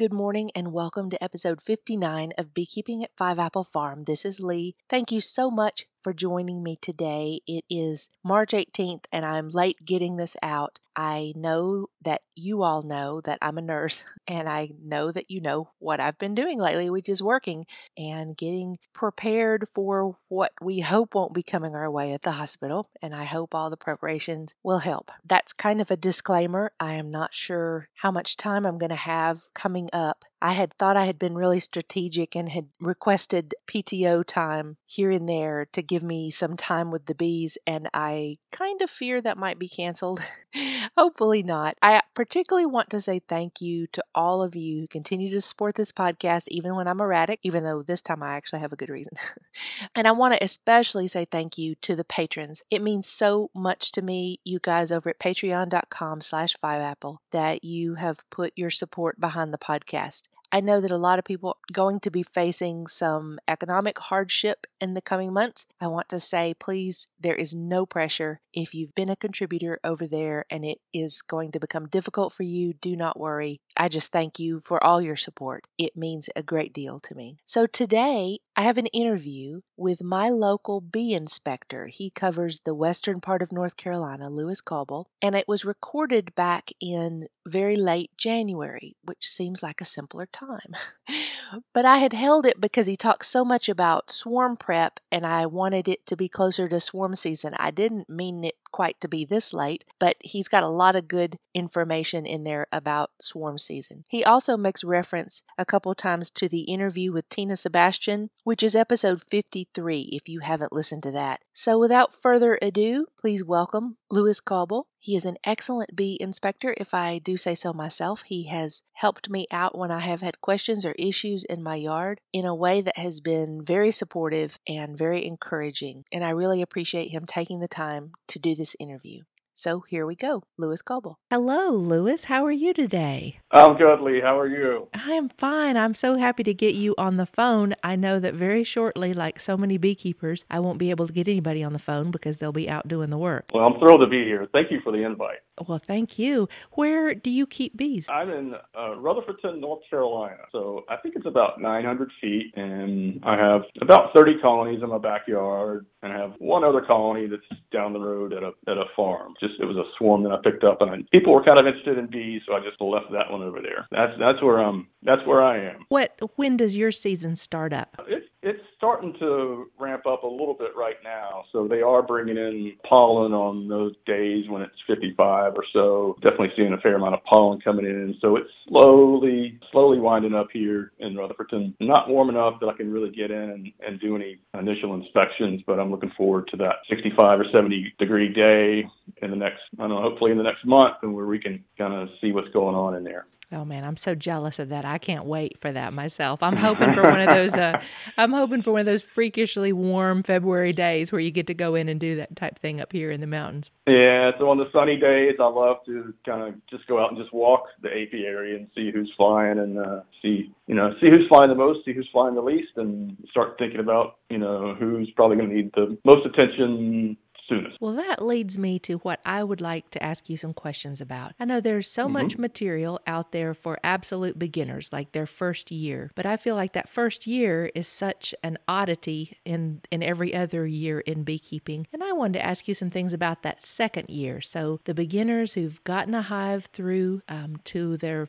Good morning and welcome to episode 59 of Beekeeping at Five Apple Farm. This is Lee. Thank you so much for joining me today. It is March 18th and I'm late getting this out. I know that you all know that I'm a nurse and I know that you know what I've been doing lately, which is working and getting prepared for what we hope won't be coming our way at the hospital. And I hope all the preparations will help. That's kind of a disclaimer. I am not sure how much time I'm going to have coming up I had thought I had been really strategic and had requested PTO time here and there to give me some time with the bees, and I kind of fear that might be canceled. Hopefully not. I particularly want to say thank you to all of you who continue to support this podcast, even when I'm erratic, even though this time I actually have a good reason. and I want to especially say thank you to the patrons. It means so much to me, you guys over at patreon.com slash fiveapple, that you have put your support behind the podcast. I know that a lot of people are going to be facing some economic hardship in the coming months. I want to say, please, there is no pressure. If you've been a contributor over there and it is going to become difficult for you, do not worry. I just thank you for all your support. It means a great deal to me. So today, I have an interview with my local bee inspector. He covers the western part of North Carolina, Lewis Cauble, and it was recorded back in very late January, which seems like a simpler time. but I had held it because he talks so much about swarm prep and I wanted it to be closer to swarm season. I didn't mean it quite to be this late, but he's got a lot of good information in there about swarm season. He also makes reference a couple times to the interview with Tina Sebastian, which is episode 53 if you haven't listened to that. So without further ado, please welcome Lewis Cauble. He is an excellent bee inspector, if I do say so myself. He has helped me out when I have had questions or issues in my yard in a way that has been very supportive and very encouraging. And I really appreciate him taking the time to do this interview. So here we go, Lewis Cauble. Hello, Lewis. How are you today? I'm good, Lee. How are you? I am fine. I'm so happy to get you on the phone. I know that very shortly, like so many beekeepers, I won't be able to get anybody on the phone because they'll be out doing the work. Well, I'm thrilled to be here. Thank you for the invite. Well, thank you. Where do you keep bees? I'm in uh, Rutherfordton, North Carolina. So I think it's about 900 feet, and I have about 30 colonies in my backyard, and I have one other colony that's down the road at a at a farm. Just it was a swarm that I picked up, and I, people were kind of interested in bees, so I just left that one over there. That's that's where I'm. That's where I am. What? When does your season start up? It's it's starting to ramp up a little bit right now. So they are bringing in pollen on those days when it's 55 or so. Definitely seeing a fair amount of pollen coming in. So it's slowly, slowly winding up here in Rutherfordton. Not warm enough that I can really get in and, and do any initial inspections, but I'm looking forward to that 65 or 70 degree day in the next, I don't know, hopefully in the next month, and where we can kind of see what's going on in there. Oh man, I'm so jealous of that. I can't wait for that myself. I'm hoping for one of those. Uh, I'm hoping for one of those freakishly warm February days where you get to go in and do that type thing up here in the mountains. Yeah, so on the sunny days, I love to kind of just go out and just walk the apiary and see who's flying and uh, see you know see who's flying the most, see who's flying the least, and start thinking about you know who's probably going to need the most attention soonest. Well, that leads me to what I would like to ask you some questions about. I know there's so mm-hmm. much material out there for absolute beginners, like their first year, but I feel like that first year is such an oddity in in every other year in beekeeping. And I wanted to ask you some things about that second year. So the beginners who've gotten a hive through um, to their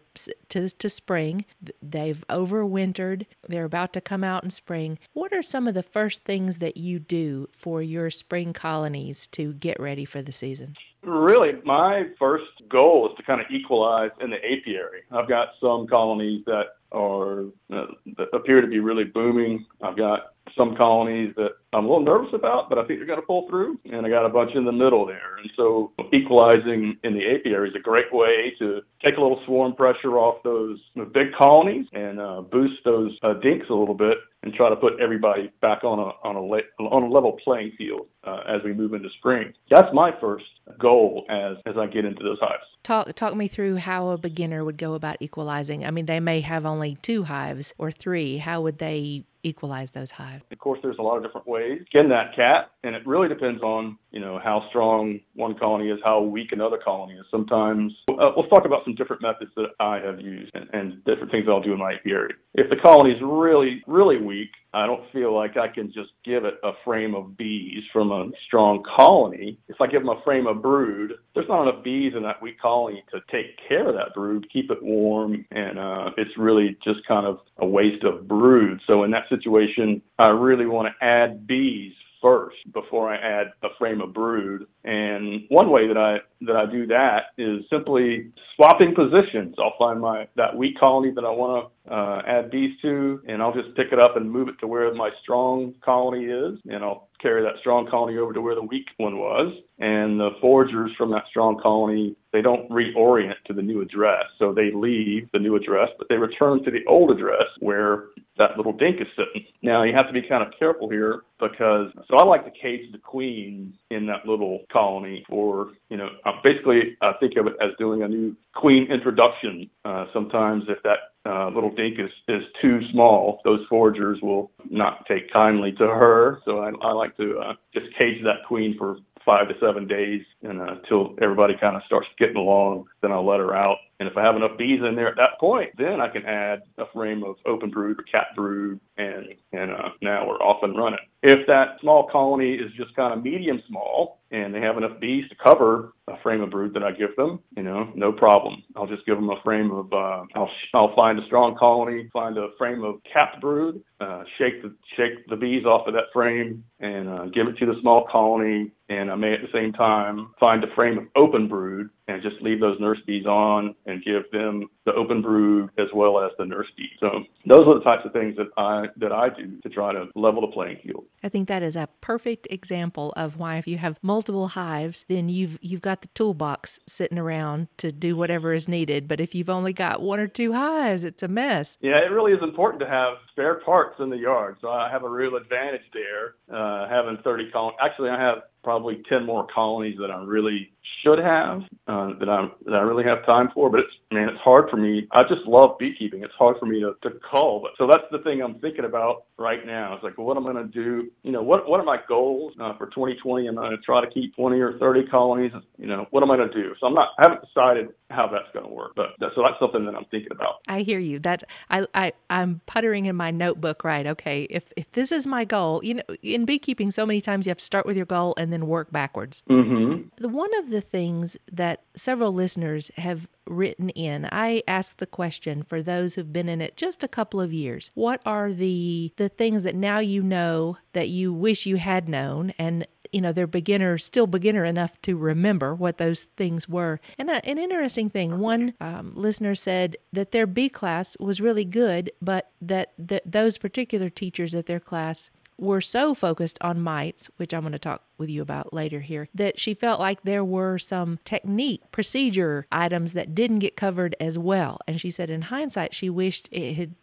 to to spring, they've overwintered, they're about to come out in spring. What are some of the first things that you do for your spring colonies? To get ready for the season? Really, my first goal is to kind of equalize in the apiary. I've got some colonies that are uh, that appear to be really booming. I've got some colonies that I'm a little nervous about, but I think they're going to pull through. And I got a bunch in the middle there. And so equalizing in the apiary is a great way to take a little swarm pressure off those big colonies and uh, boost those uh, dinks a little bit and try to put everybody back on a on a le- on a level playing field uh, as we move into spring. That's my first goal as as I get into those hives. Talk talk me through how a beginner would go about equalizing. I mean, they may have only two hives or three. How would they equalize those hives? Of course, there's a lot of different ways. Skin that cat, and it really depends on you know, how strong one colony is, how weak another colony is. Sometimes, uh, let's talk about some different methods that I have used and, and different things I'll do in my apiary. If the colony is really, really weak, I don't feel like I can just give it a frame of bees from a strong colony. If I give them a frame of brood, there's not enough bees in that weak colony to take care of that brood, keep it warm, and uh, it's really just kind of a waste of brood. So in that situation, I really want to add bees first before I add a frame of brood. And one way that I that I do that is simply swapping positions. I'll find my that weak colony that I want to uh, add bees to, and I'll just pick it up and move it to where my strong colony is, and I'll carry that strong colony over to where the weak one was. And the foragers from that strong colony, they don't reorient to the new address. So they leave the new address, but they return to the old address where that little dink is sitting. Now you have to be kind of careful here because so I like to cage the queen in that little colony for you know basically I think of it as doing a new queen introduction. Uh, sometimes if that uh, little dink is, is too small, those foragers will not take kindly to her. So I, I like to uh, just cage that queen for five to seven days and uh, until everybody kind of starts getting along. Then I'll let her out. And if I have enough bees in there at that point, then I can add a frame of open brood or capped brood, and and uh, now we're off and running. If that small colony is just kind of medium small and they have enough bees to cover a frame of brood that I give them, you know, no problem. I'll just give them a frame of, uh, I'll, I'll find a strong colony, find a frame of capped brood, uh, shake the, shake the bees off of that frame and uh, give it to the small colony. And I may at the same time find a frame of open brood and just leave those nurse bees on and give them the open brood as well as the nurse bees. So those are the types of things that I that I do to try to level the playing field. I think that is a perfect example of why if you have multiple hives, then you've you've got the toolbox sitting around to do whatever is needed. But if you've only got one or two hives, it's a mess. Yeah, it really is important to have spare parts in the yard. So I have a real advantage there, uh, having 30 colonies. Actually, I have probably 10 more colonies that I'm really should have uh, that I that I really have time for. But it's man, it's hard for me. I just love beekeeping. It's hard for me to, to cull. But so that's the thing I'm thinking about right now. It's like, what am I going to do? You know, what what are my goals uh, for 2020? I'm going to try to keep 20 or 30 colonies? You know, what am I going to do? So I'm not. I haven't decided how that's going to work. But that, so that's something that I'm thinking about. I hear you. That I I I'm puttering in my notebook. Right. Okay. If if this is my goal, you know, in beekeeping, so many times you have to start with your goal and then work backwards. Mm-hmm. The one of the things that several listeners have written in, I asked the question for those who've been in it just a couple of years. What are the the things that now you know that you wish you had known and you know they're beginner still beginner enough to remember what those things were and a, an interesting thing one um, listener said that their bee class was really good but that, that those particular teachers at their class were so focused on mites, which I'm going to talk with you about later here, that she felt like there were some technique, procedure items that didn't get covered as well. And she said in hindsight, she wished it had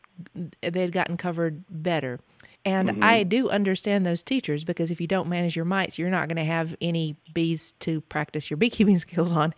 they had gotten covered better. And mm-hmm. I do understand those teachers because if you don't manage your mites, you're not going to have any bees to practice your beekeeping skills on.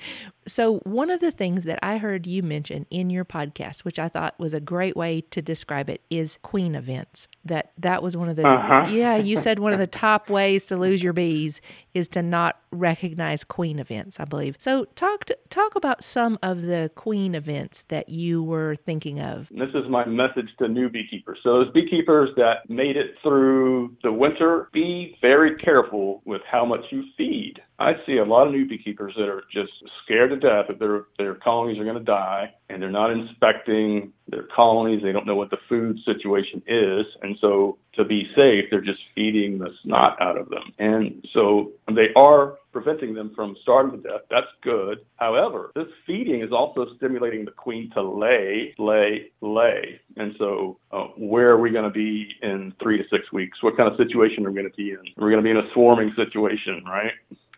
So, one of the things that I heard you mention in your podcast, which I thought was a great way to describe it, is queen events. That that was one of the uh-huh. yeah, you said one of the top ways to lose your bees is to not recognize queen events, I believe. So, talk to, talk about some of the queen events that you were thinking of. This is my message to new beekeepers. So, those beekeepers that made it through the winter, be very careful with how much you feed. I see a lot of new beekeepers that are just scared to death that their their colonies are going to die, and they're not inspecting their colonies. They don't know what the food situation is, and so to be safe, they're just feeding the snot out of them. And so they are preventing them from starving to death. That's good. However, this feeding is also stimulating the queen to lay, lay, lay. And so, uh, where are we going to be in three to six weeks? What kind of situation are we going to be in? We're going to be in a swarming situation, right?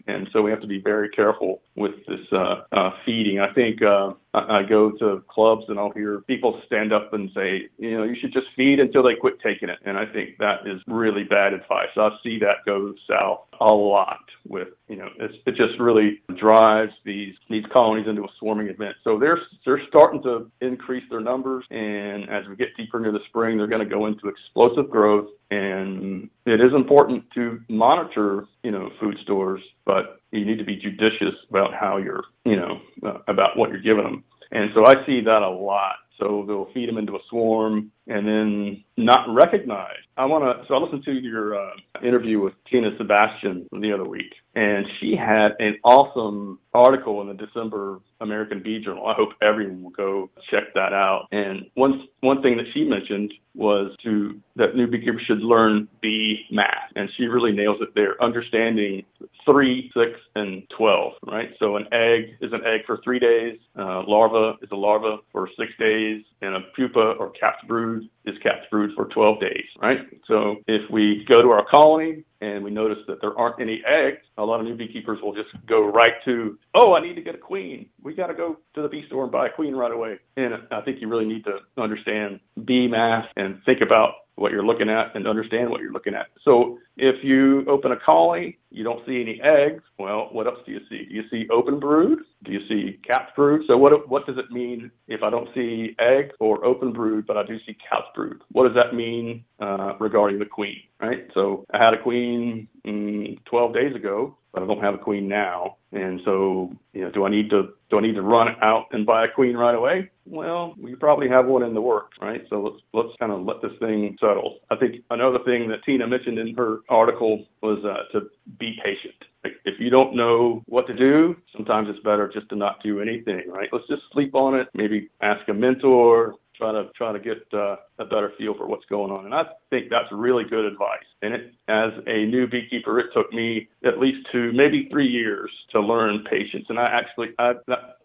and so we have to be very careful with this uh, uh, feeding. I think uh, I, go to clubs and I'll hear people stand up and say, you know, you should just feed until they quit taking it. And I think that is really bad advice. I see that go south a lot with, you know, it's, it just really drives these these colonies into a swarming event. So they're they're starting to increase their numbers, and as we get deeper into the spring, they're going to go into explosive growth. And it is important to monitor, you know, food stores, but you need to be judicious about how you're, you know, uh, about what you're giving them. And so I see that a lot. So they'll feed them into a swarm and then not recognize. I want to. So I listened to your uh, interview with Tina Sebastian the other week, and she had an awesome article in the December American Bee Journal. I hope everyone will go check that out. And one one thing that she mentioned was to that new beekeepers should learn bee math, and she really nails it there. Understanding three, six, and twelve. Right. So an egg is an egg for three days. Uh, larva is a larva for six days, and a pupa or capped brood is capped brood for 12 days. Right. So if we go to our colony and we notice that there aren't any eggs, a lot of new beekeepers will just go right to, oh, I need to get a queen. We got to go to the bee store and buy a queen right away. And I think you really need to understand bee math and think about what you're looking at and understand what you're looking at. So if you open a colony, you don't see any eggs. Well, what else do you see? Do you see open brood? Do you see capped brood? So what what does it mean if I don't see eggs or open brood, but I do see capped brood? What does that mean uh, regarding the queen? Right. So I had a queen mm, 12 days ago, but I don't have a queen now. And so, you know, do I need to do I need to run out and buy a queen right away? Well, we probably have one in the works, right? So let's let's kind of let this thing settle. I think another thing that Tina mentioned in her article was uh, to be patient. Like if you don't know what to do, sometimes it's better just to not do anything, right? Let's just sleep on it. Maybe ask a mentor, try to try to get uh, a better feel for what's going on. And I think that's really good advice. And it, as a new beekeeper, it took me at least two, maybe three years to learn patience. And I actually I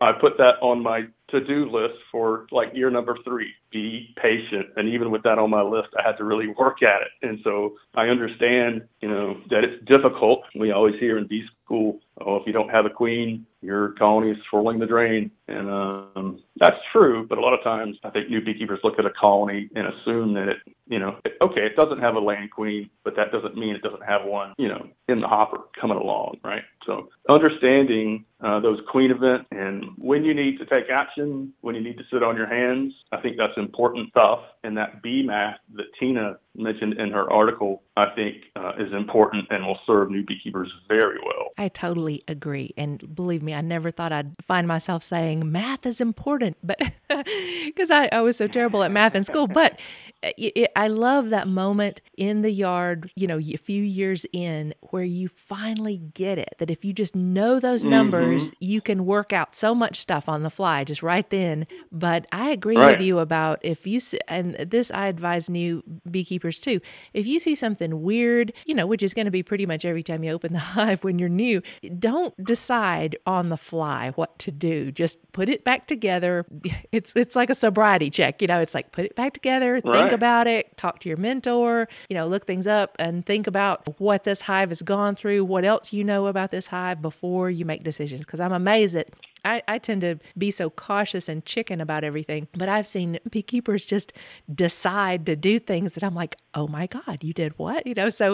I put that on my to-do list for like year number three. Be patient. And even with that on my list, I had to really work at it. And so I understand, you know, that it's difficult. We always hear in bee school, oh, if you don't have a queen, your colony is swirling the drain. And um, that's true. But a lot of times I think new beekeepers look at a colony and assume that it, you know, okay, it doesn't have a laying queen, but that doesn't mean it doesn't have one, you know, in the hopper coming along, right? So understanding uh, those queen events and when you need to take action, when you need to sit on your hands, I think that's important stuff. And that bee math that Tina mentioned in her article, I think uh, is important and will serve new beekeepers very well. I totally agree. And believe me, I never thought I'd find myself saying math is important, but because I, I, was so terrible at math in school. But it, it, I love that moment in the yard, you know, a few years in where you finally get it that if you just know those numbers, mm-hmm. you can work out so much stuff on the fly just right then. But I agree right. with you about if you, and this I advise new beekeepers too, if you see something weird, you know, which is going to be pretty much every time you open the hive when you're new, don't decide on the fly what to do. Just put it back together. It's, it's like a sobriety check, you know, it's like put it back together, right. think about it, talk to your mentor, you know, look things up and think about what this hive has gone through, what else you know about this hive before you make decisions. Because I'm amazed at I, I tend to be so cautious and chicken about everything, but I've seen beekeepers just decide to do things that I'm like, oh my God, you did what? You know, so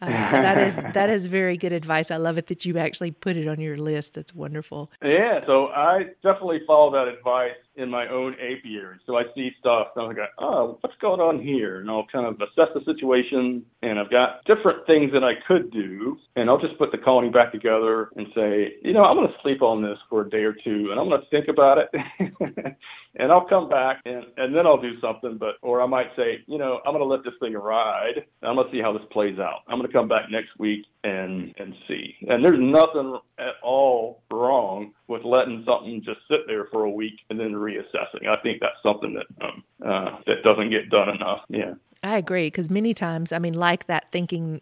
uh, that is that is very good advice. I love it that you actually put it on your list. That's wonderful. Yeah, so I definitely follow that advice in my own apiary. So I see stuff and I'm like, oh, what's going on here? And I'll kind of assess the situation and I've got different things that I could do and I'll just put the colony back together and say, you know, I'm going to sleep on this for a day or two and I'm going to think about it and I'll come back and, and then I'll do something. But, or I might say, you know, I'm going to let this thing ride. I'm going to see how this plays out. I'm going to come back next week and, and see. And there's nothing at all wrong with letting something just sit there for a week and then reassessing. I think that's something that um, uh, that doesn't get done enough. Yeah. I agree because many times, I mean, like that thinking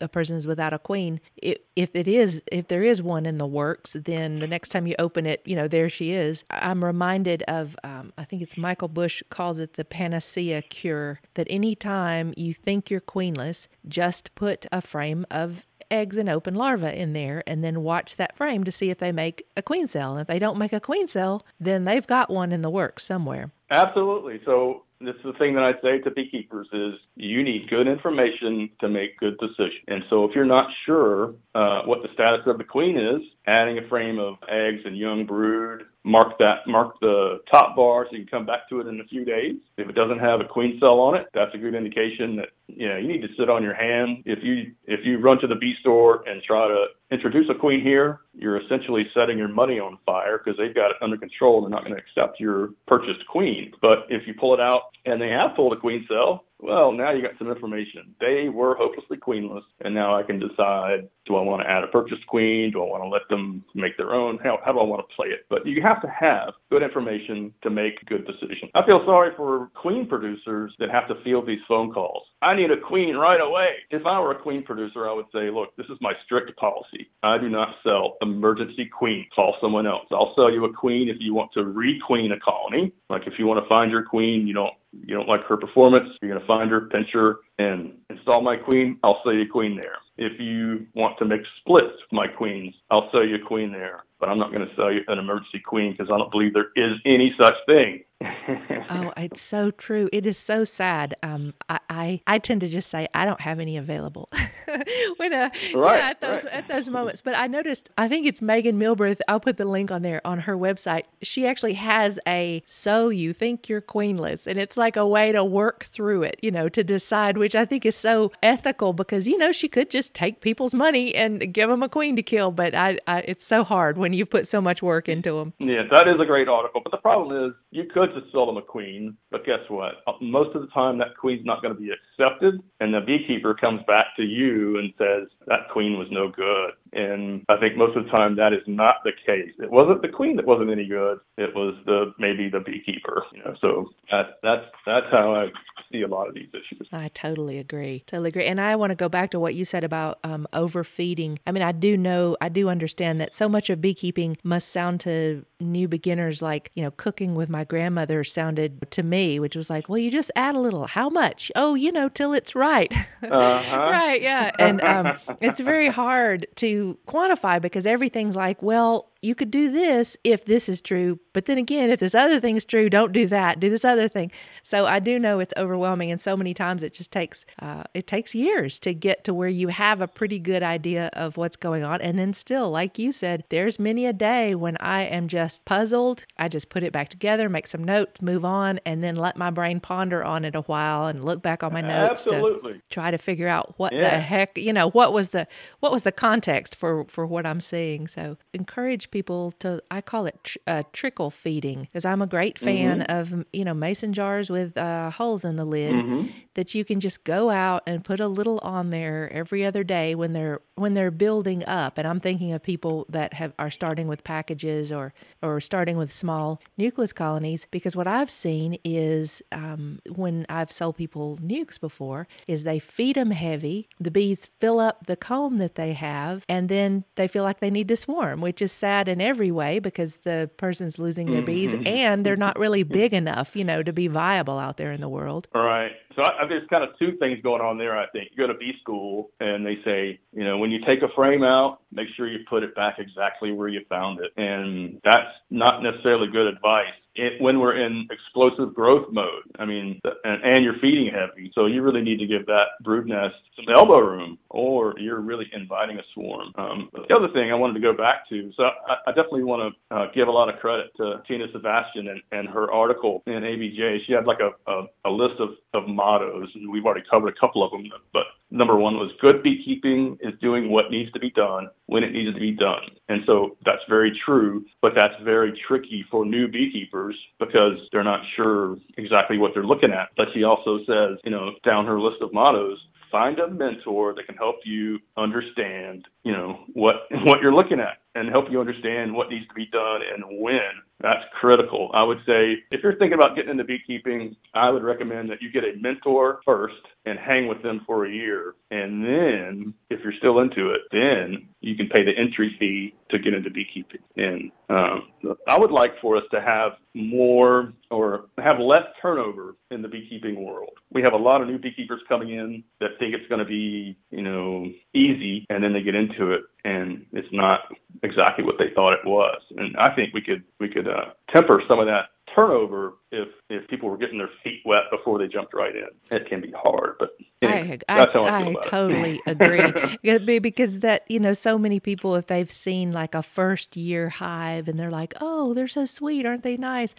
a person is without a queen. It, if it is, if there is one in the works, then the next time you open it, you know, there she is. I'm reminded of, um, I think it's Michael Bush calls it the panacea cure. That any time you think you're queenless, just put a frame of eggs and open larvae in there and then watch that frame to see if they make a queen cell. And if they don't make a queen cell, then they've got one in the works somewhere. Absolutely. So this is the thing that I say to beekeepers is you need good information to make good decisions. And so if you're not sure uh, what the status of the queen is, adding a frame of eggs and young brood, mark that mark the top bar so you can come back to it in a few days. If it doesn't have a queen cell on it, that's a good indication that you know you need to sit on your hand. If you if you run to the bee store and try to introduce a queen here, you're essentially setting your money on fire because they've got it under control. They're not going to accept your purchased queen. But if you pull it out and they have pulled a queen cell, well, now you got some information. They were hopelessly queenless, and now I can decide do I want to add a purchased queen? Do I want to let them make their own? How, how do I want to play it? But you have to have good information to make good decisions. I feel sorry for queen producers that have to field these phone calls. I need a queen right away. If I were a queen producer, I would say, look, this is my strict policy. I do not sell emergency queen. Call someone else. I'll sell you a queen if you want to requeen a colony. Like if you want to find your queen, you don't you don't like her performance, you're going to find her, pinch her, and install my queen. I'll sell you a queen there. If you want to make splits with my queens, I'll sell you a queen there. But I'm not going to sell you an emergency queen because I don't believe there is any such thing. oh, it's so true. It is so sad. Um, I, I, I tend to just say I don't have any available when uh, right, yeah, at those right. at those moments. But I noticed. I think it's Meghan Milbrath. I'll put the link on there on her website. She actually has a "So you think you're queenless," and it's like a way to work through it. You know, to decide, which I think is so ethical because you know she could just take people's money and give them a queen to kill. But I, I it's so hard when you put so much work into them. Yeah, that is a great article. But the problem is you could just sell them a queen, but guess what? Uh, most of the time, that queen's not going to be accepted, and the beekeeper comes back to you and says that queen was no good. And I think most of the time that is not the case. It wasn't the queen that wasn't any good. It was the maybe the beekeeper. You know, so that, that's that's how I see a lot of these issues. I totally agree. Totally agree. And I want to go back to what you said about um, overfeeding. I mean, I do know, I do understand that so much of beekeeping must sound to new beginners like, you know, cooking with my grandmother sounded to me, which was like, well, you just add a little. How much? Oh, you know, till it's right. Uh-huh. right. Yeah. And um, it's very hard to quantify because everything's like, well, you could do this if this is true. But then again, if this other thing is true, don't do that. Do this other thing. So I do know it's overwhelming, and so many times it just takes uh, it takes years to get to where you have a pretty good idea of what's going on. And then still, like you said, there's many a day when I am just puzzled. I just put it back together, make some notes, move on, and then let my brain ponder on it a while and look back on my notes Absolutely. to try to figure out what yeah. the heck you know what was the what was the context for for what I'm seeing. So encourage people to I call it tr- uh, trickle feeding because I'm a great fan mm-hmm. of you know mason jars with uh, holes in the lid mm-hmm. that you can just go out and put a little on there every other day when they're when they're building up. And I'm thinking of people that have are starting with packages or or starting with small nucleus colonies because what I've seen is um, when I've sold people nucs before is they feed them heavy, the bees fill up the comb that they have, and then they feel like they need to swarm, which is sad in every way because the person's losing their bees mm-hmm. and they're not really big enough, you know, to be viable out there in the world. All right. So I, there's kind of two things going on there. I think you go to bee school and they say, you know, when you take a frame out, make sure you put it back exactly where you found it, and that's not necessarily good advice it, when we're in explosive growth mode. I mean, and, and you're feeding heavy, so you really need to give that brood nest some elbow room, or you're really inviting a swarm. Um, the other thing I wanted to go back to, so I, I definitely want to uh, give a lot of credit to Tina Sebastian and, and her article in ABJ. She had like a, a, a list of, of mottos, and we've already covered a couple of them, but number one was good beekeeping is doing what needs to be done when it needs to be done. And so that's very true, but that's very tricky for new beekeepers because they're not sure exactly what they're looking at. But she also says, you know, down her list of mottos, find a mentor that can help you understand, you know, what what you're looking at and help you understand what needs to be done and when. That's critical. I would say if you're thinking about getting into beekeeping, I would recommend that you get a mentor first and hang with them for a year. And then, if you're still into it, then you can pay the entry fee to get into beekeeping. And um, I would like for us to have more or have less turnover in the beekeeping world. We have a lot of new beekeepers coming in that think it's going to be, you know, easy, and then they get into it, and it's not exactly what they thought it was. And I think we could we could uh, temper some of that turnover if if people were getting their feet wet before they jumped right in. It can be hard, but I, I, I, I totally agree. because that you know, so many people if they've seen like a first year hive and they're like, oh, they're so sweet, aren't they nice?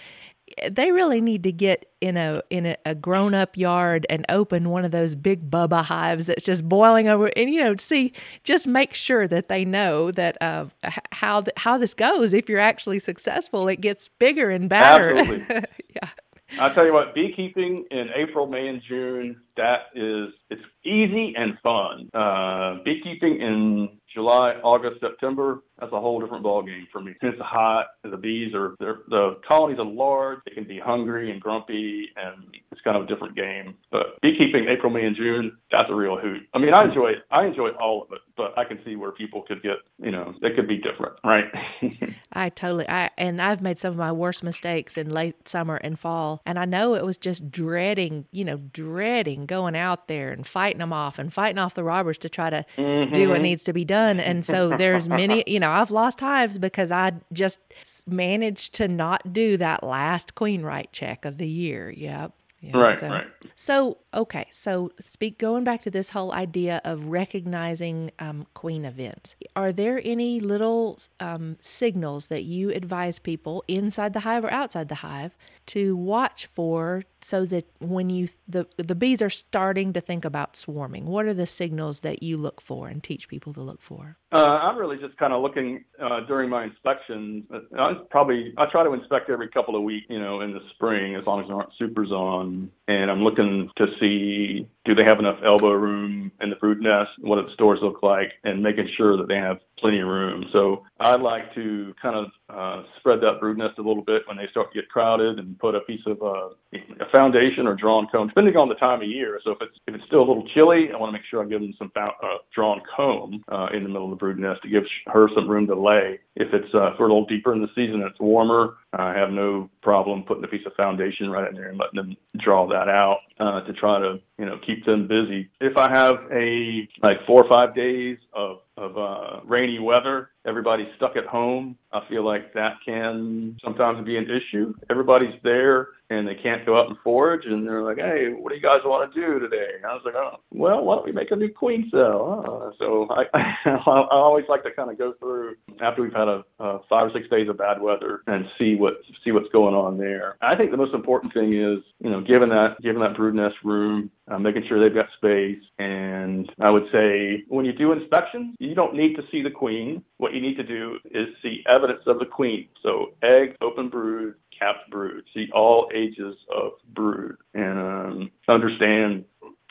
they really need to get in a in a, a, grown up yard and open one of those big bubba hives that's just boiling over and you know see just make sure that they know that uh, how th- how this goes. If you're actually successful it gets bigger and better yeah I'll tell you what, beekeeping in April, May, and June, that is, it's easy and fun. Uh, beekeeping in July, August, September, that's a whole different ballgame for me. It's hot, the bees are, the colonies are large, they can be hungry and grumpy, and it's kind of a different game. But beekeeping April, May, and June, that's a real hoot. I mean, I enjoy. I enjoy all of it, but I can see where people could get, you know, it could be different, right? I totally, I, and I've made some of my worst mistakes in late summer and fall, and I know it was just dreading, you know, dreading going out there and fighting them off and fighting off the robbers to try to mm-hmm. do what needs to be done. And so there's many, you know, I've lost hives because I just managed to not do that last queen right check of the year. Yep. Yeah, right, so, right. So, okay, so speak going back to this whole idea of recognizing um, queen events. Are there any little um, signals that you advise people inside the hive or outside the hive to watch for so that when you the the bees are starting to think about swarming. What are the signals that you look for and teach people to look for? Uh, i'm really just kind of looking uh, during my inspections. I probably i try to inspect every couple of weeks you know in the spring as long as there aren't supers on and i'm looking to see do they have enough elbow room in the brood nest what do the stores look like and making sure that they have plenty of room so i like to kind of uh, spread that brood nest a little bit when they start to get crowded and put a piece of uh, a foundation or drawn comb, depending on the time of year. So if it's if it's still a little chilly, I want to make sure I give them some uh, drawn comb uh, in the middle of the brood nest to give her some room to lay. If it's uh, for a little deeper in the season and it's warmer, I have no problem putting a piece of foundation right in there and letting them draw that out uh, to try to you know keep them busy. If I have a like four or five days of of uh, rainy weather, everybody's stuck at home. I feel like that can sometimes be an issue. Everybody's there and they can't go out and forage, and they're like, "Hey, what do you guys want to do today?" And I was like, "Oh, well, why don't we make a new queen cell?" Oh. So I, I always like to kind of go through after we've had a, a five or six days of bad weather and see what see what's going on there. I think the most important thing is, you know, given that given that brood nest room, uh, making sure they've got space, and I would say when you do inspections, you don't need to see the queen. What you need to do is see evidence of the queen. So eggs, open brood, capped brood. See all ages of brood and um, understand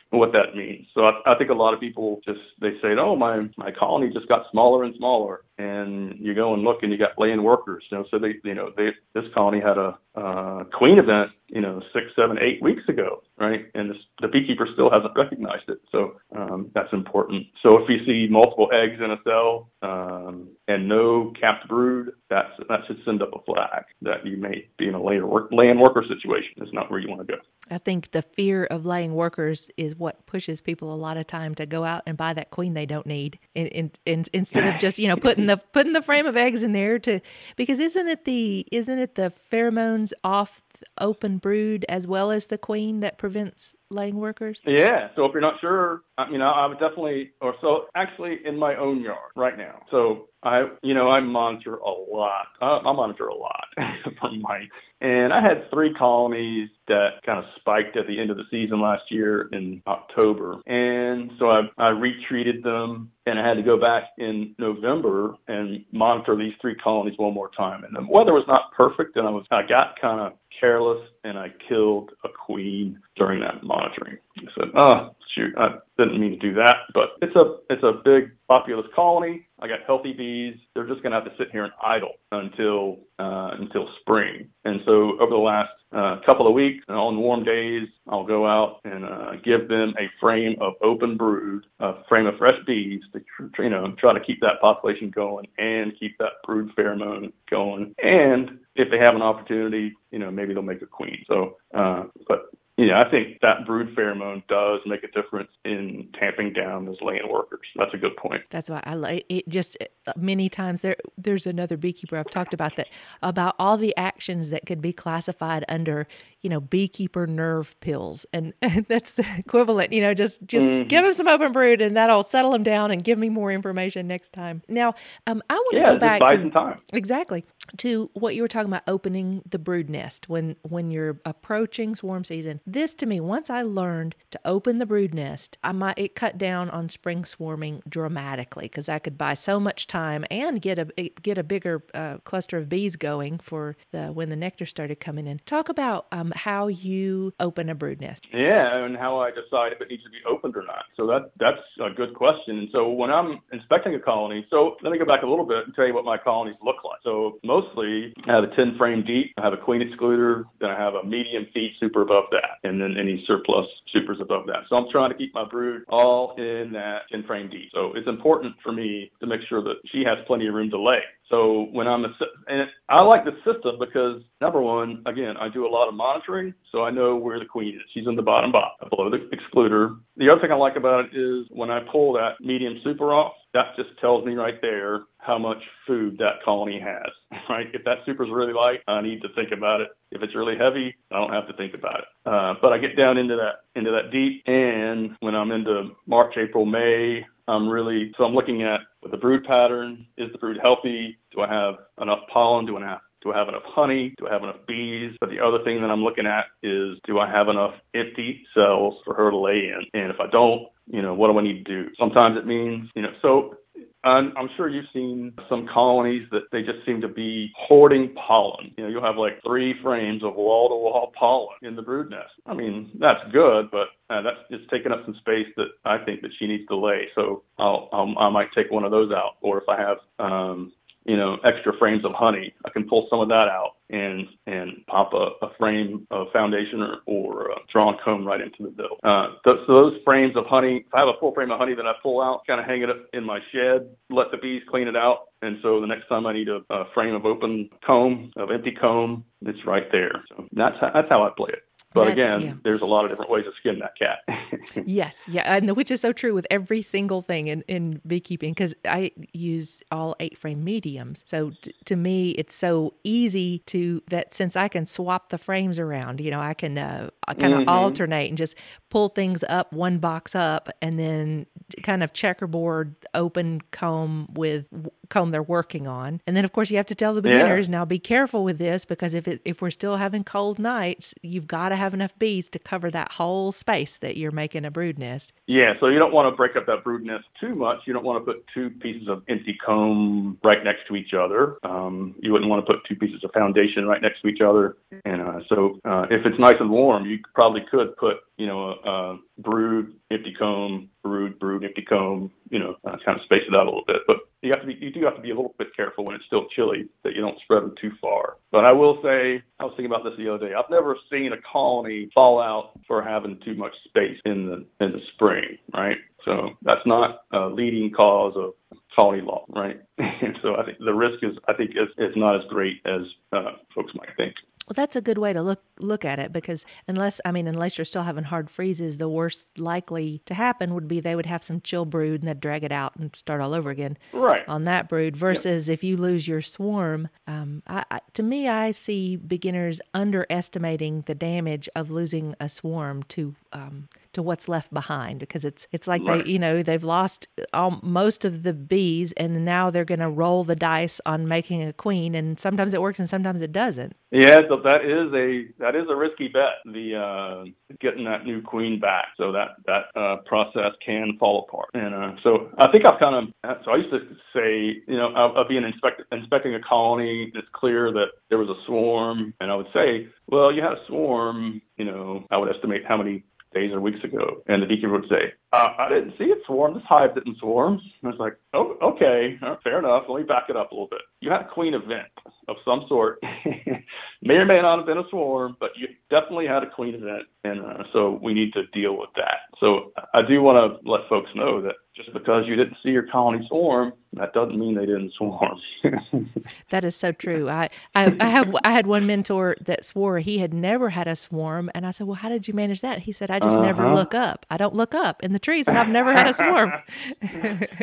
what that means. So I, I think a lot of people just they say, "Oh, my my colony just got smaller and smaller," and you go and look and you got laying workers. You know, so they you know they this colony had a uh, queen event, you know, six, seven, eight weeks ago, right? And this, the beekeeper still hasn't recognized it. So um, that's important. So if you see multiple eggs in a cell um, and no capped brood, that's that should send up a flag that you may be in a laying work, laying worker situation. It's not where you want to go. I think the fear of laying workers is what pushes people a lot of time to go out and buy that queen they don't need, in, in, in, instead of just you know putting the putting the frame of eggs in there to because isn't it the isn't it the pheromones off open brood as well as the queen that prevents laying workers? Yeah. So if you're not sure, I mean, I, would definitely, or so actually in my own yard right now. So I, you know, I monitor a lot. I, I monitor a lot from mites. And I had three colonies that kind of spiked at the end of the season last year in October. And so I, I retreated them and I had to go back in November and monitor these three colonies one more time. And the weather was not perfect and I was, I got kind of careless and I killed a queen during that monitoring. I said, oh, shoot, I didn't mean to do that, but it's a it's a big populous colony. I got healthy bees. They're just going to have to sit here and idle until uh, until spring. And so over the last uh, couple of weeks, and on warm days, I'll go out and uh, give them a frame of open brood, a frame of fresh bees to you know try to keep that population going and keep that brood pheromone going. And if they have an opportunity, you know maybe they'll make a queen. So, uh, but yeah, I think that brood pheromone does make a difference in tamping down those laying workers. That's a good point. That's why I like it. Just many times there, there's another beekeeper I've talked about that about all the actions that could be classified under, you know, beekeeper nerve pills, and, and that's the equivalent. You know, just just mm-hmm. give them some open brood, and that'll settle them down and give me more information next time. Now, um, I want to go back to time. exactly to what you were talking about opening the brood nest when when you're approaching swarm season this to me, once I learned to open the brood nest, I might it cut down on spring swarming dramatically because I could buy so much time and get a get a bigger uh, cluster of bees going for the when the nectar started coming in. Talk about um, how you open a brood nest. Yeah, and how I decide if it needs to be opened or not. So that that's a good question. And so when I'm inspecting a colony, so let me go back a little bit and tell you what my colonies look like. So mostly I have a 10 frame deep, I have a queen excluder, then I have a medium feed super above that and then any surplus supers above that. So I'm trying to keep my brood all in that 10 frame deep. So it's important for me to make sure that she has plenty of room to lay. So when I'm, and I like the system because number one, again, I do a lot of monitoring, so I know where the queen is. She's in the bottom box below the excluder. The other thing I like about it is when I pull that medium super off, that just tells me right there how much food that colony has, right? If that super's really light, I need to think about it. If it's really heavy, I don't have to think about it. Uh, but I get down into that into that deep, and when I'm into March, April, May, I'm really so I'm looking at with the brood pattern. Is the brood healthy? Do I have enough pollen? Do I have do I have enough honey? Do I have enough bees? But the other thing that I'm looking at is do I have enough empty cells for her to lay in? And if I don't, you know, what do I need to do? Sometimes it means, you know, so I'm, I'm sure you've seen some colonies that they just seem to be hoarding pollen. You know, you'll have like three frames of wall-to-wall pollen in the brood nest. I mean, that's good, but uh, that's just taking up some space that I think that she needs to lay. So I'll, I'll I might take one of those out, or if I have um, you know, extra frames of honey. I can pull some of that out and and pop a, a frame of foundation or, or a drawn comb right into the middle. Uh, so, so those frames of honey, if I have a full frame of honey that I pull out, kind of hang it up in my shed, let the bees clean it out. And so the next time I need a, a frame of open comb, of empty comb, it's right there. So that's how, that's how I play it. But that, again, yeah. there's a lot of different ways to skin that cat. yes, yeah, and which is so true with every single thing in, in beekeeping because I use all eight frame mediums. So t- to me, it's so easy to that since I can swap the frames around, you know, I can uh, kind of mm-hmm. alternate and just pull things up one box up and then kind of checkerboard open comb with comb they're working on. And then of course you have to tell the beginners yeah. now be careful with this because if it, if we're still having cold nights, you've got to have enough bees to cover that whole space that you're making a brood nest. Yeah, so you don't want to break up that brood nest too much. You don't want to put two pieces of empty comb right next to each other. Um, you wouldn't want to put two pieces of foundation right next to each other. And uh, so uh, if it's nice and warm, you probably could put you know, uh, brood, empty comb, brood, brood, empty comb, you know, uh, kind of space it out a little bit. But you have to be, you do have to be a little bit careful when it's still chilly that you don't spread them too far. But I will say, I was thinking about this the other day. I've never seen a colony fall out for having too much space in the in the spring, right? So that's not a leading cause of colony law, right? and so I think the risk is, I think, is, is not as great as uh, folks might think. Well, that's a good way to look look at it because unless I mean unless you're still having hard freezes, the worst likely to happen would be they would have some chill brood and they'd drag it out and start all over again right. on that brood. Versus yep. if you lose your swarm, um, I, I, to me I see beginners underestimating the damage of losing a swarm to um, to what's left behind because it's it's like right. they you know they've lost all, most of the bees and now they're going to roll the dice on making a queen and sometimes it works and sometimes it doesn't. Yeah, so that is a that is a risky bet. The uh, getting that new queen back, so that that uh, process can fall apart. And uh, so I think I've kind of so I used to say you know I'll, I'll be an inspect, inspecting a colony. It's clear that there was a swarm, and I would say, well, you had a swarm. You know, I would estimate how many days or weeks ago. And the beekeeper would say, uh, I didn't see it swarm. This hive didn't swarm. And I was like, oh, okay, uh, fair enough. Let me back it up a little bit. You had a queen event of some sort. may or may not have been a swarm, but you definitely had a queen event. And uh, so we need to deal with that. So I do want to let folks know that just because you didn't see your colony swarm, that doesn't mean they didn't swarm. that is so true. I, I, I have I had one mentor that swore he had never had a swarm, and I said, "Well, how did you manage that?" He said, "I just uh-huh. never look up. I don't look up in the trees, and I've never had a swarm."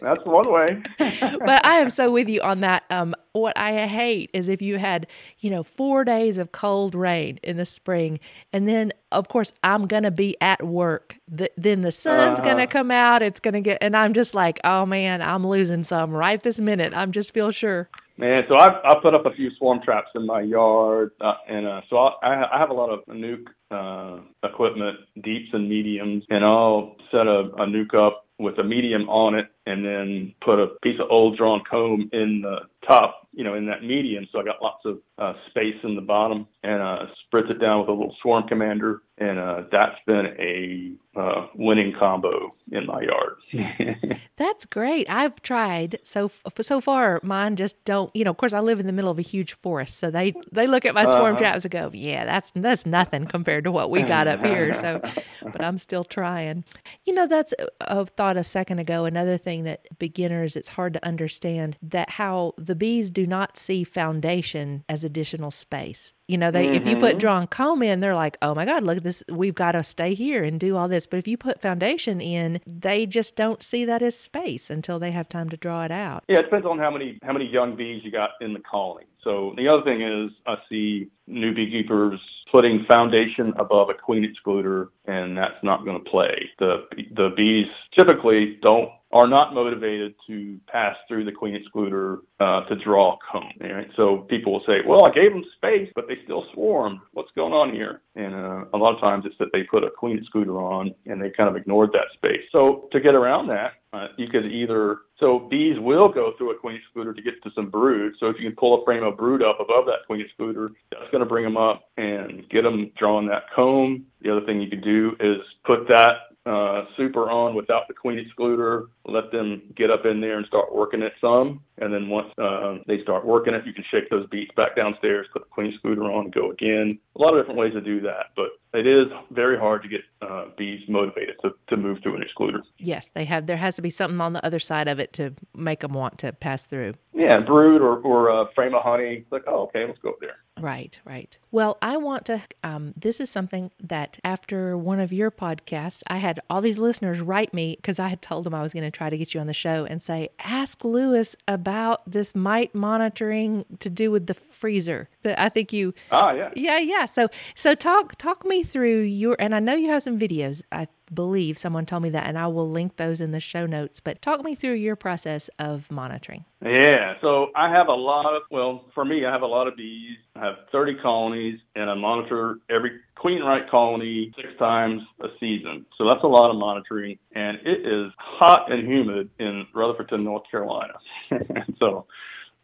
That's one way. but I am so with you on that. Um, what I hate is if you had, you know, four days of cold rain in the spring, and then of course I'm gonna be at work. The, then the sun's uh-huh. gonna come out. It's gonna get, and I'm just like, oh man, I'm losing some right this minute. I'm just feel sure. Man, so I've I put up a few swarm traps in my yard, uh, and uh, so I, I have a lot of nuc uh, equipment, deeps and mediums, and I'll set a, a nuc up with a medium on it, and then put a piece of old drawn comb in the top, you know, in that medium. So I got lots of uh, space in the bottom, and uh, spritz it down with a little swarm commander, and uh, that's been a uh, winning combo in my yard. that's great. I've tried so so far. Mine just don't. You know, of course, I live in the middle of a huge forest, so they they look at my swarm uh-huh. traps and go, "Yeah, that's that's nothing compared to what we got up here." So, but I'm still trying. You know, that's I thought a second ago. Another thing that beginners, it's hard to understand that how the bees do not see foundation as additional space. You know, they mm-hmm. if you put mm-hmm. drawn comb in, they're like, "Oh my God, look at this! We've got to stay here and do all this." But if you put foundation in, they just don't see that as space until they have time to draw it out. Yeah, it depends on how many how many young bees you got in the colony. So the other thing is, I see new beekeepers putting foundation above a queen excluder, and that's not going to play. The the bees typically don't are not motivated to pass through the queen excluder uh, to draw comb. Right? So people will say, "Well, I gave them space, but they still swarmed. What's going on here?" And uh, a lot of times it's that they put a queen excluder on and they kind of ignored that space. So to get around that, uh, you could either so bees will go through a queen excluder to get to some brood. So if you can pull a frame of brood up above that queen excluder, that's going to bring them up and get them drawing that comb. The other thing you could do is put that uh, super on without the queen excluder. Let them get up in there and start working it some. And then once uh, they start working it, you can shake those beats back downstairs, put the queen excluder on, and go again. A lot of different ways to do that, but it is very hard to get uh, bees motivated to, to move through an excluder. Yes, they have. There has to be something on the other side of it to make them want to pass through. Yeah, brood or or a frame of honey. It's Like, oh, okay, let's go up there. Right, right. Well, I want to. Um, this is something that after one of your podcasts, I had all these listeners write me because I had told them I was going to try to get you on the show and say, ask Lewis about this mite monitoring to do with the freezer. That I think you. Ah, yeah. Yeah, yeah. So, so talk talk me through your, and I know you have some videos. I believe someone told me that, and I will link those in the show notes. But talk me through your process of monitoring. Yeah, so I have a lot of, well, for me, I have a lot of bees. I have 30 colonies, and I monitor every queen right colony six times a season. So that's a lot of monitoring, and it is hot and humid in Rutherfordton, North Carolina. so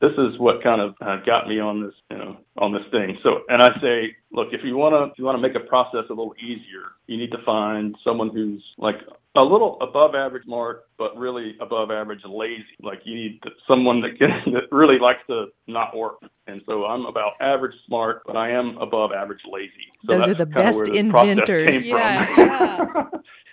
this is what kind of got me on this, on this thing. So, and I say, look, if you want to, if you want to make a process a little easier, you need to find someone who's like a little above average mark, but really above average lazy. Like you need someone that can, that really likes to not work. And so I'm about average smart, but I am above average lazy. So Those are the best inventors. Yeah, yeah.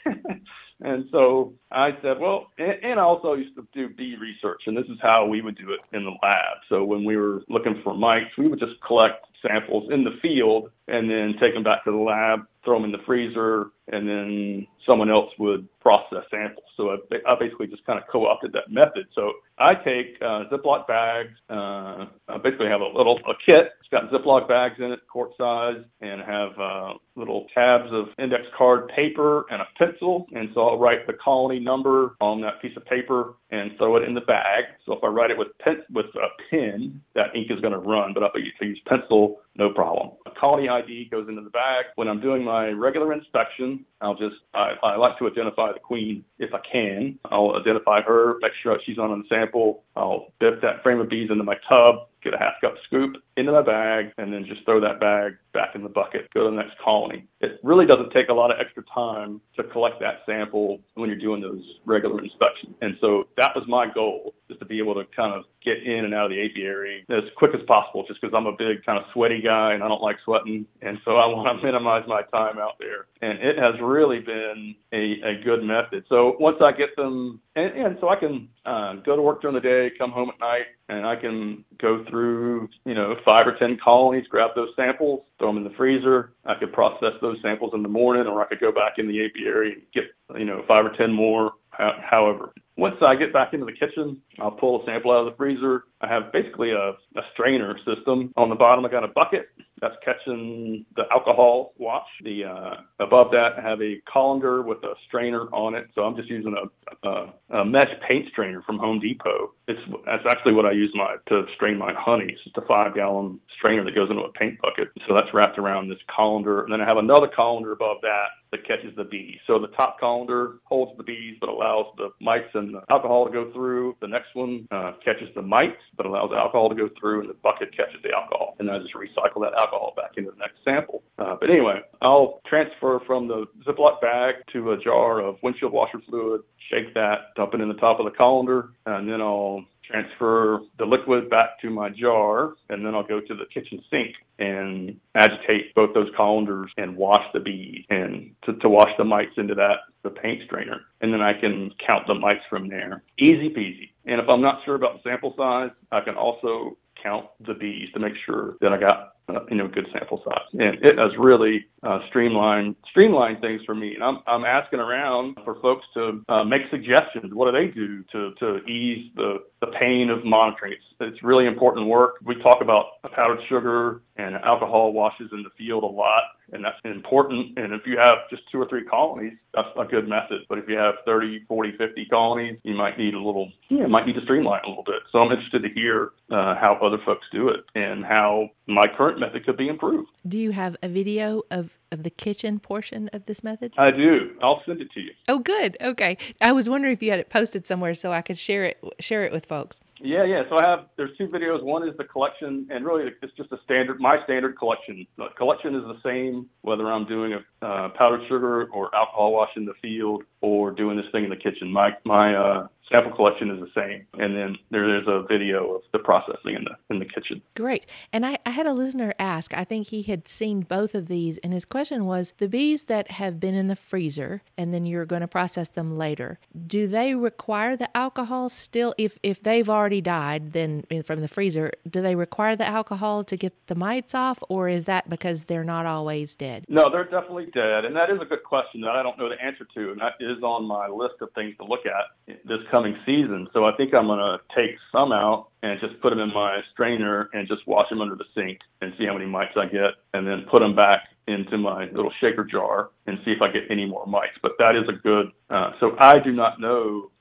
And so I said, well, and, and I also used to do bee research, and this is how we would do it in the lab. So when we were looking for mites, we would just collect samples in the field and then take them back to the lab, throw them in the freezer, and then someone else would process samples. So I, basically just kind of co-opted that method. So I take uh, Ziploc bags. Uh, I basically have a little a kit. It's got Ziploc bags in it, quart size, and have uh, little tabs of index card paper and a pencil. And so I'll write the colony number on that piece of paper and throw it in the bag. So if I write it with pen with a pen, that ink is going to run. But if I use pencil, no problem. A colony ID goes into the bag. When I'm doing my regular inspection, I'll just I, I like to identify the queen if I can. I'll identify her, make sure she's on the sample. I'll dip that frame of bees into my tub, get a half cup scoop into my bag, and then just throw that bag back in the bucket, go to the next colony. It really doesn't take a lot of extra time to collect that sample when you're doing those regular inspections. And so that was my goal, is to be able to kind of get in and out of the apiary as quick as possible, just because I'm a big kind of sweaty guy and I don't like sweating. And so I want to minimize my time out there. And it has really been a, a good method. So once I get them, and, and so I can uh, go to work during the day, come home at night, and I can go through, you know, five or 10 colonies, grab those samples, throw them in the freezer. I could process those samples in the morning, or I could go back in the apiary and get, you know, five or 10 more however. Once I get back into the kitchen, I'll pull a sample out of the freezer. I have basically a, a strainer system. On the bottom, I got a bucket that's catching the alcohol wash. The uh, above that, I have a colander with a strainer on it. So I'm just using a, a, a mesh paint strainer from Home Depot. It's that's actually what I use my to strain my honey. It's just a five gallon strainer that goes into a paint bucket. So that's wrapped around this colander, and then I have another colander above that that catches the bees. So the top colander holds the bees but allows the mites and the alcohol to go through. The next one uh, catches the mites but allows alcohol to go through, and the bucket catches the alcohol. And I just recycle that alcohol back into the next sample. Uh, but anyway, I'll transfer from the Ziploc bag to a jar of windshield washer fluid, shake that, dump it in the top of the colander, and then I'll transfer the liquid back to my jar, and then I'll go to the kitchen sink and agitate both those colanders and wash the bees and to, to wash the mites into that the paint strainer. And then I can count the mites from there. Easy peasy. And if I'm not sure about the sample size, I can also count the bees to make sure that I got uh, you know good sample size. And it has really uh, streamlined streamlined things for me. And I'm I'm asking around for folks to uh, make suggestions. What do they do to to ease the the pain of monitoring? It's it's really important work. We talk about powdered sugar and alcohol washes in the field a lot and that's important. And if you have just two or three colonies, that's a good method. But if you have 30, 40, 50 colonies, you might need a little, yeah, might need to streamline a little bit. So I'm interested to hear uh, how other folks do it and how my current method could be improved. Do you have a video of, of the kitchen portion of this method? I do. I'll send it to you. Oh, good. Okay. I was wondering if you had it posted somewhere so I could share it share it with folks. Yeah, yeah. So I have there's two videos. One is the collection, and really it's just a standard my standard collection. The collection is the same whether I'm doing a uh, powdered sugar or alcohol wash in the field or doing this thing in the kitchen. My my uh, sample collection is the same, and then there is a video of the processing in the in the kitchen. Great. And I, I had a listener ask. I think he had seen both of these, and his question was: the bees that have been in the freezer, and then you're going to process them later. Do they require the alcohol still? If if they've already died, then from the freezer, do they require the alcohol to get the mites off, or is that because they're not always dead? No, they're definitely dead, and that is a good question that I don't know the answer to, and that is on my list of things to look at this coming season. So I think I'm going to take some out and just put them in my strainer and just wash them under the sink and see how many mites I get, and then put them back into my little shaker jar and see if I get any more mites. But that is a good. Uh, so I do not know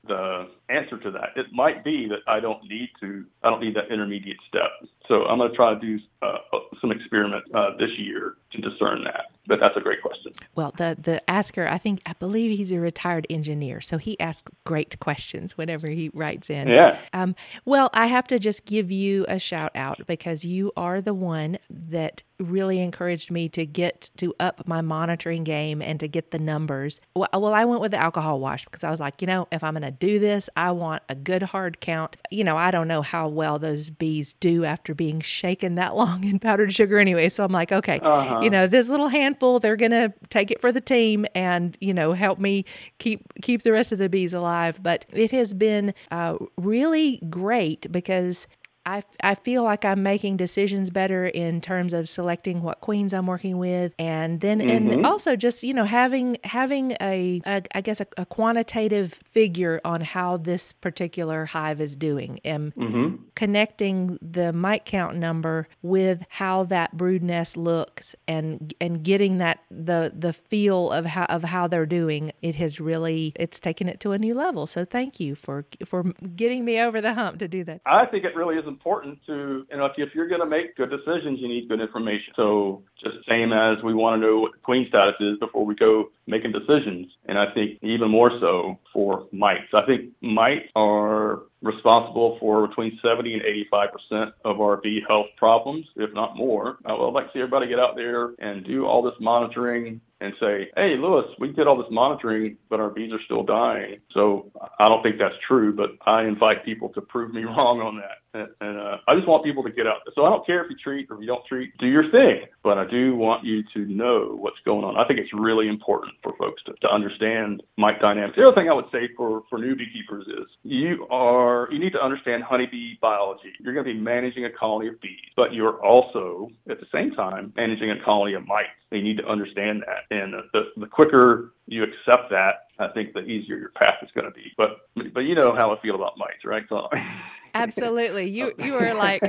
answer to that. It might be that I don't need to. I don't need that intermediate step. So I'm going to try to do uh, some experiment uh, this year to discern that. But that's a great question. Well, the the asker, I think, I believe he's a retired engineer, so he asks great questions whenever he writes in. Yeah. Um, well, I have to just give you a shout out because you are the one that really encouraged me to get to up my monitoring game and to get the numbers. Well, well, I went with the alcohol wash because I was like, you know, if I'm going to do this, I want a good hard count. You know, I don't know how well those bees do after being shaken that long in powdered sugar anyway. So I'm like, okay, uh-huh. you know, this little handful, they're going to take it for the team and, you know, help me keep keep the rest of the bees alive. But it has been uh, really great because I, I feel like I'm making decisions better in terms of selecting what queens I'm working with, and then mm-hmm. and also just you know having having a, a I guess a, a, quantitative figure on how this particular hive is doing, and mm-hmm. connecting the mite count number with how that brood nest looks, and and getting that the the feel of how of how they're doing. It has really it's taken it to a new level. So thank you for for getting me over the hump to do that. I think it really is important to, you know, if, if you're going to make good decisions, you need good information. So just same as we want to know what queen status is before we go making decisions. And I think even more so for mites. I think mites are responsible for between 70 and 85 percent of our bee health problems, if not more. I would like to see everybody get out there and do all this monitoring and say, hey, Lewis, we did all this monitoring, but our bees are still dying. So I don't think that's true, but I invite people to prove me wrong on that. And, and uh, I just want people to get out. So I don't care if you treat or if you don't treat, do your thing. But I do want you to know what's going on. I think it's really important for folks to, to understand mite dynamics. The other thing I would say for, for new beekeepers is you are you need to understand honeybee biology. You're going to be managing a colony of bees, but you're also at the same time managing a colony of mites. You need to understand that. And the, the quicker you accept that, I think the easier your path is going to be. But but you know how I feel about mites, right? So. Absolutely. You oh. you are like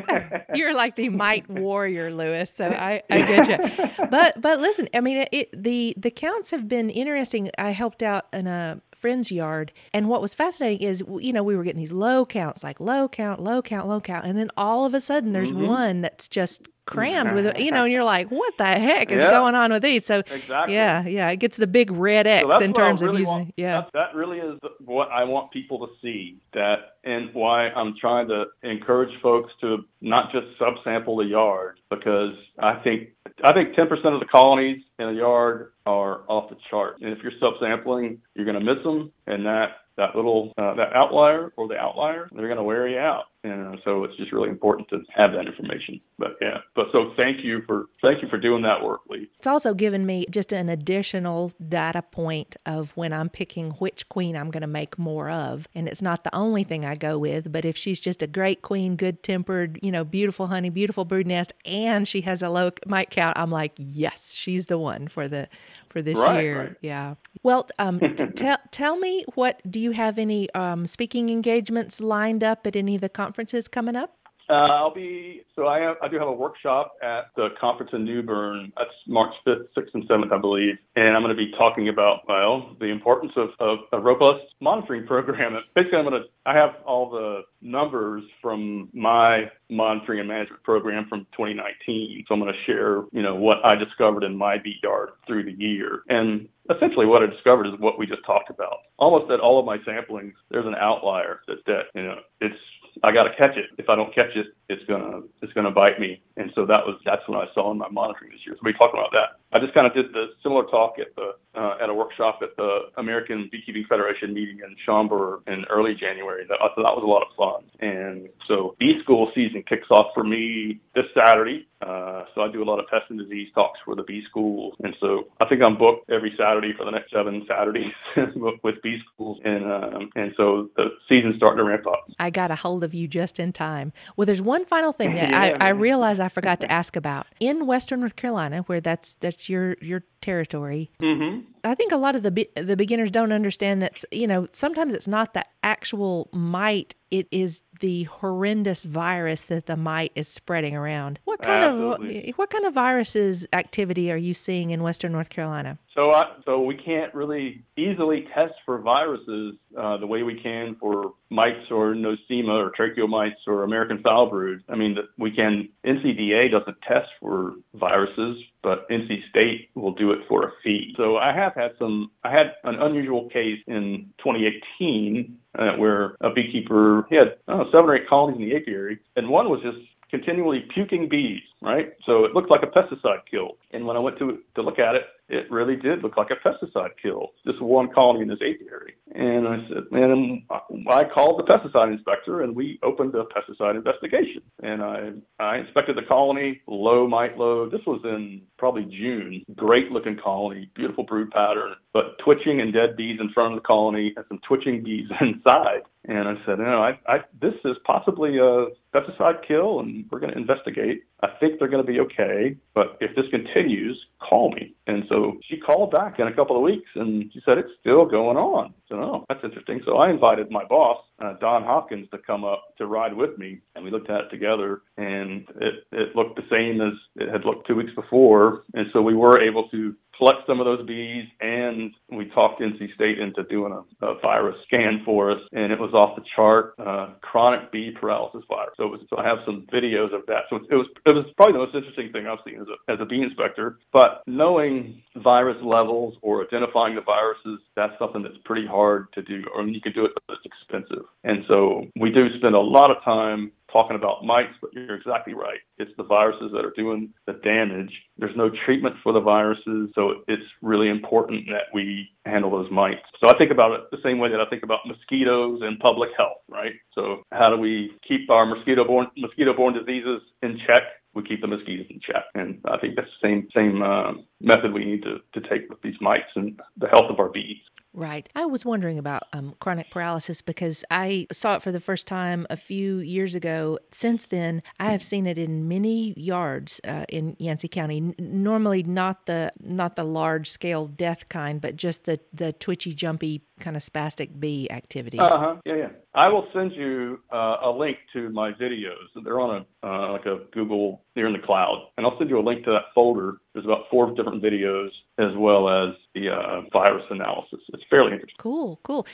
you're like the mite warrior, Lewis. So I, I get you. But but listen, I mean it, the the counts have been interesting. I helped out in a friend's yard and what was fascinating is you know we were getting these low counts like low count, low count, low count and then all of a sudden there's mm-hmm. one that's just crammed with you know and you're like what the heck is yeah. going on with these so exactly. yeah yeah it gets the big red x so in terms really of using want, yeah that, that really is what i want people to see that and why i'm trying to encourage folks to not just subsample the yard because i think i think 10% of the colonies in a yard are off the chart. And if you're subsampling you're going to miss them and that that little uh, that outlier or the outlier they're going to wear you out and so it's just really important to have that information. But yeah, but so thank you for thank you for doing that work, Lee. It's also given me just an additional data point of when I'm picking which queen I'm going to make more of, and it's not the only thing I go with. But if she's just a great queen, good tempered, you know, beautiful honey, beautiful brood nest, and she has a low mite count, I'm like, yes, she's the one for the for this right, year. Right. Yeah. Well, um, t- tell tell me what do you have any um, speaking engagements lined up at any of the conferences coming up? Uh, I'll be so I have, I do have a workshop at the conference in New Bern. That's March 5th, 6th, and 7th, I believe. And I'm going to be talking about well the importance of, of a robust monitoring program. Basically, I'm going to I have all the numbers from my monitoring and management program from 2019. So I'm going to share you know what I discovered in my bee yard through the year. And essentially what I discovered is what we just talked about. Almost at all of my samplings, there's an outlier that's dead. You know, it's I got to catch it. If I don't catch it, it's gonna it's gonna bite me. And so that was that's what I saw in my monitoring this year. So we talking about that. I just kind of did the similar talk at the uh, at a workshop at the American Beekeeping Federation meeting in Schaumburg in early January. That, so that was a lot of fun. And so bee school season kicks off for me this Saturday. Uh, so I do a lot of pest and disease talks for the bee schools, and so I think I'm booked every Saturday for the next seven Saturdays with bee schools, and um, and so the season's starting to ramp up. I got a hold of you just in time. Well, there's one final thing that yeah, I, I realize I forgot to ask about in Western North Carolina, where that's that's your your territory. Mm-hmm. I think a lot of the the beginners don't understand that you know sometimes it's not the actual mite; it is the horrendous virus that the mite is spreading around. What kind Absolutely. of what kind of viruses activity are you seeing in Western North Carolina? So, I, so we can't really easily test for viruses uh, the way we can for mites or nosema or tracheal mites or American foulbrood. I mean, we can. NCDA doesn't test for viruses, but NC State will do it for a fee. So I have had some. I had an unusual case in 2018 uh, where a beekeeper he had know, seven or eight colonies in the apiary, and one was just continually puking bees, right? So it looked like a pesticide kill. And when I went to to look at it, it really did look like a pesticide kill. This one colony in this apiary. And I said, and um, I called the pesticide inspector and we opened a pesticide investigation. And I, I inspected the colony, low mite load. This was in probably June. Great looking colony, beautiful brood pattern, but twitching and dead bees in front of the colony and some twitching bees inside. And I said, no, I, I, this is possibly a pesticide kill, and we're going to investigate. I think they're going to be okay, but if this continues, call me. And so she called back in a couple of weeks, and she said it's still going on. So, oh, that's interesting. So I invited my boss, uh, Don Hopkins, to come up to ride with me, and we looked at it together, and it, it looked the same as it had looked two weeks before. And so we were able to collect some of those bees, and we talked NC State into doing a, a virus scan for us, and it was off the chart, uh, chronic bee paralysis virus. So, was, so I have some videos of that. So it was it was probably the most interesting thing I've seen as a, as a bee inspector. But knowing virus levels or identifying the viruses, that's something that's pretty hard to do, or you can do it, but it's expensive. And so we do spend a lot of time talking about mites, but you're exactly right. It's the viruses that are doing the damage. There's no treatment for the viruses, so it's really important that we handle those mites. So I think about it the same way that I think about mosquitoes and public health, right? So how do we keep our mosquito-borne mosquito-borne diseases in check? We keep the mosquitoes in check, and I think that's the same same uh, method we need to, to take with these mites and the health of our bees. Right. I was wondering about um, chronic paralysis because I saw it for the first time a few years ago. Since then, I have seen it in many yards uh, in Yancey County. N- normally, not the not the large scale death kind, but just the the twitchy, jumpy kind of spastic bee activity. Uh huh. Yeah, yeah. I will send you uh, a link to my videos. They're on a uh, like a Google. They're in the cloud, and I'll send you a link to that folder. There's about four different videos as well as the uh, virus analysis. It's fairly interesting. Cool, cool.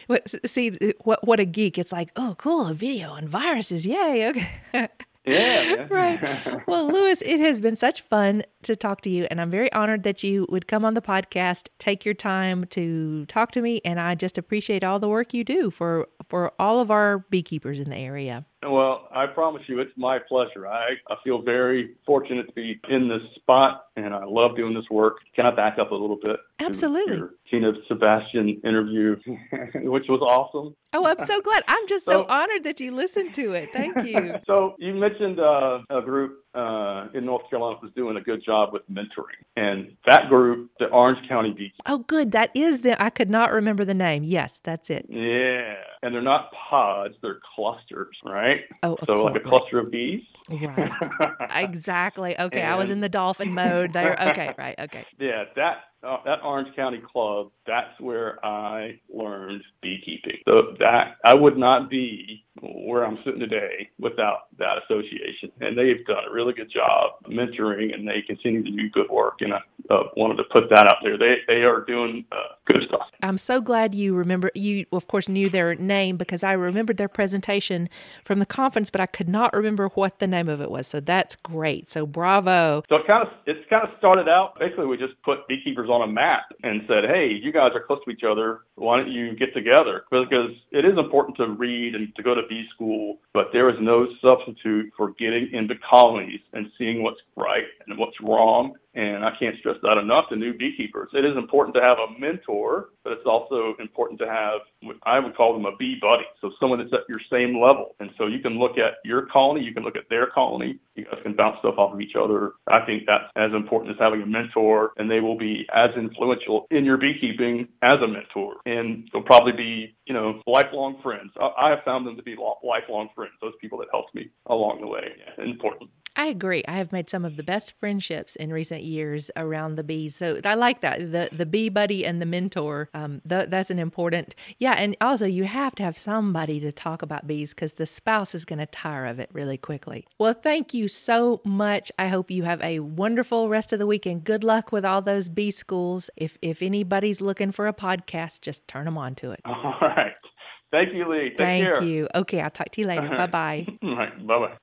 See, what what a geek! It's like, oh, cool, a video on viruses. Yay! Okay. Yeah. right. Well, Lewis, it has been such fun to talk to you, and I'm very honored that you would come on the podcast, take your time to talk to me, and I just appreciate all the work you do for for all of our beekeepers in the area. Well, I promise you, it's my pleasure. I, I feel very fortunate to be in this spot, and I love doing this work. Can I back up a little bit? Absolutely. Tina Sebastian interview, which was awesome. Oh, I'm so glad. I'm just so, so honored that you listened to it. Thank you. so you mentioned uh, a group uh, in North Carolina was doing a good job with mentoring, and that group, the Orange County Beach. Oh, good. That is the. I could not remember the name. Yes, that's it. Yeah, and they're not pods; they're clusters, right? Oh, so course. like a cluster of bees. Right. exactly. Okay, and, I was in the dolphin mode there. Okay, right. Okay. Yeah, that uh, that Orange County Club, that's where I learned beekeeping. So that I would not be where I'm sitting today without that association. And they've done a really good job mentoring, and they continue to do good work. And I uh, wanted to put that out there. They they are doing uh, good stuff. I'm so glad you remember. You of course knew their name because I remembered their presentation from the conference, but I could not remember what the name of it was. So that's great. So bravo. So it kind of it's kind of started out. Basically, we just put beekeepers on a map and said, hey, you guys are close to each other. Why don't you get together? Because it is important to read and to go to bee school, but there is no substitute for getting into colonies and seeing what's right and what's wrong and I can't stress that enough to new beekeepers. It is important to have a mentor, but it's also important to have, I would call them a bee buddy. So someone that's at your same level. And so you can look at your colony, you can look at their colony, you guys can bounce stuff off of each other. I think that's as important as having a mentor, and they will be as influential in your beekeeping as a mentor. And they'll probably be, you know, lifelong friends. I have found them to be lifelong friends, those people that helped me along the way. Yeah, important. I agree. I have made some of the best friendships in recent years around the bees. So I like that the the bee buddy and the mentor. Um, th- that's an important. Yeah, and also you have to have somebody to talk about bees because the spouse is going to tire of it really quickly. Well, thank you so much. I hope you have a wonderful rest of the week and good luck with all those bee schools. If if anybody's looking for a podcast, just turn them on to it. All right. Thank you, Lee. Take Thank care. you. Okay, I'll talk to you later. bye bye. All right. Bye bye.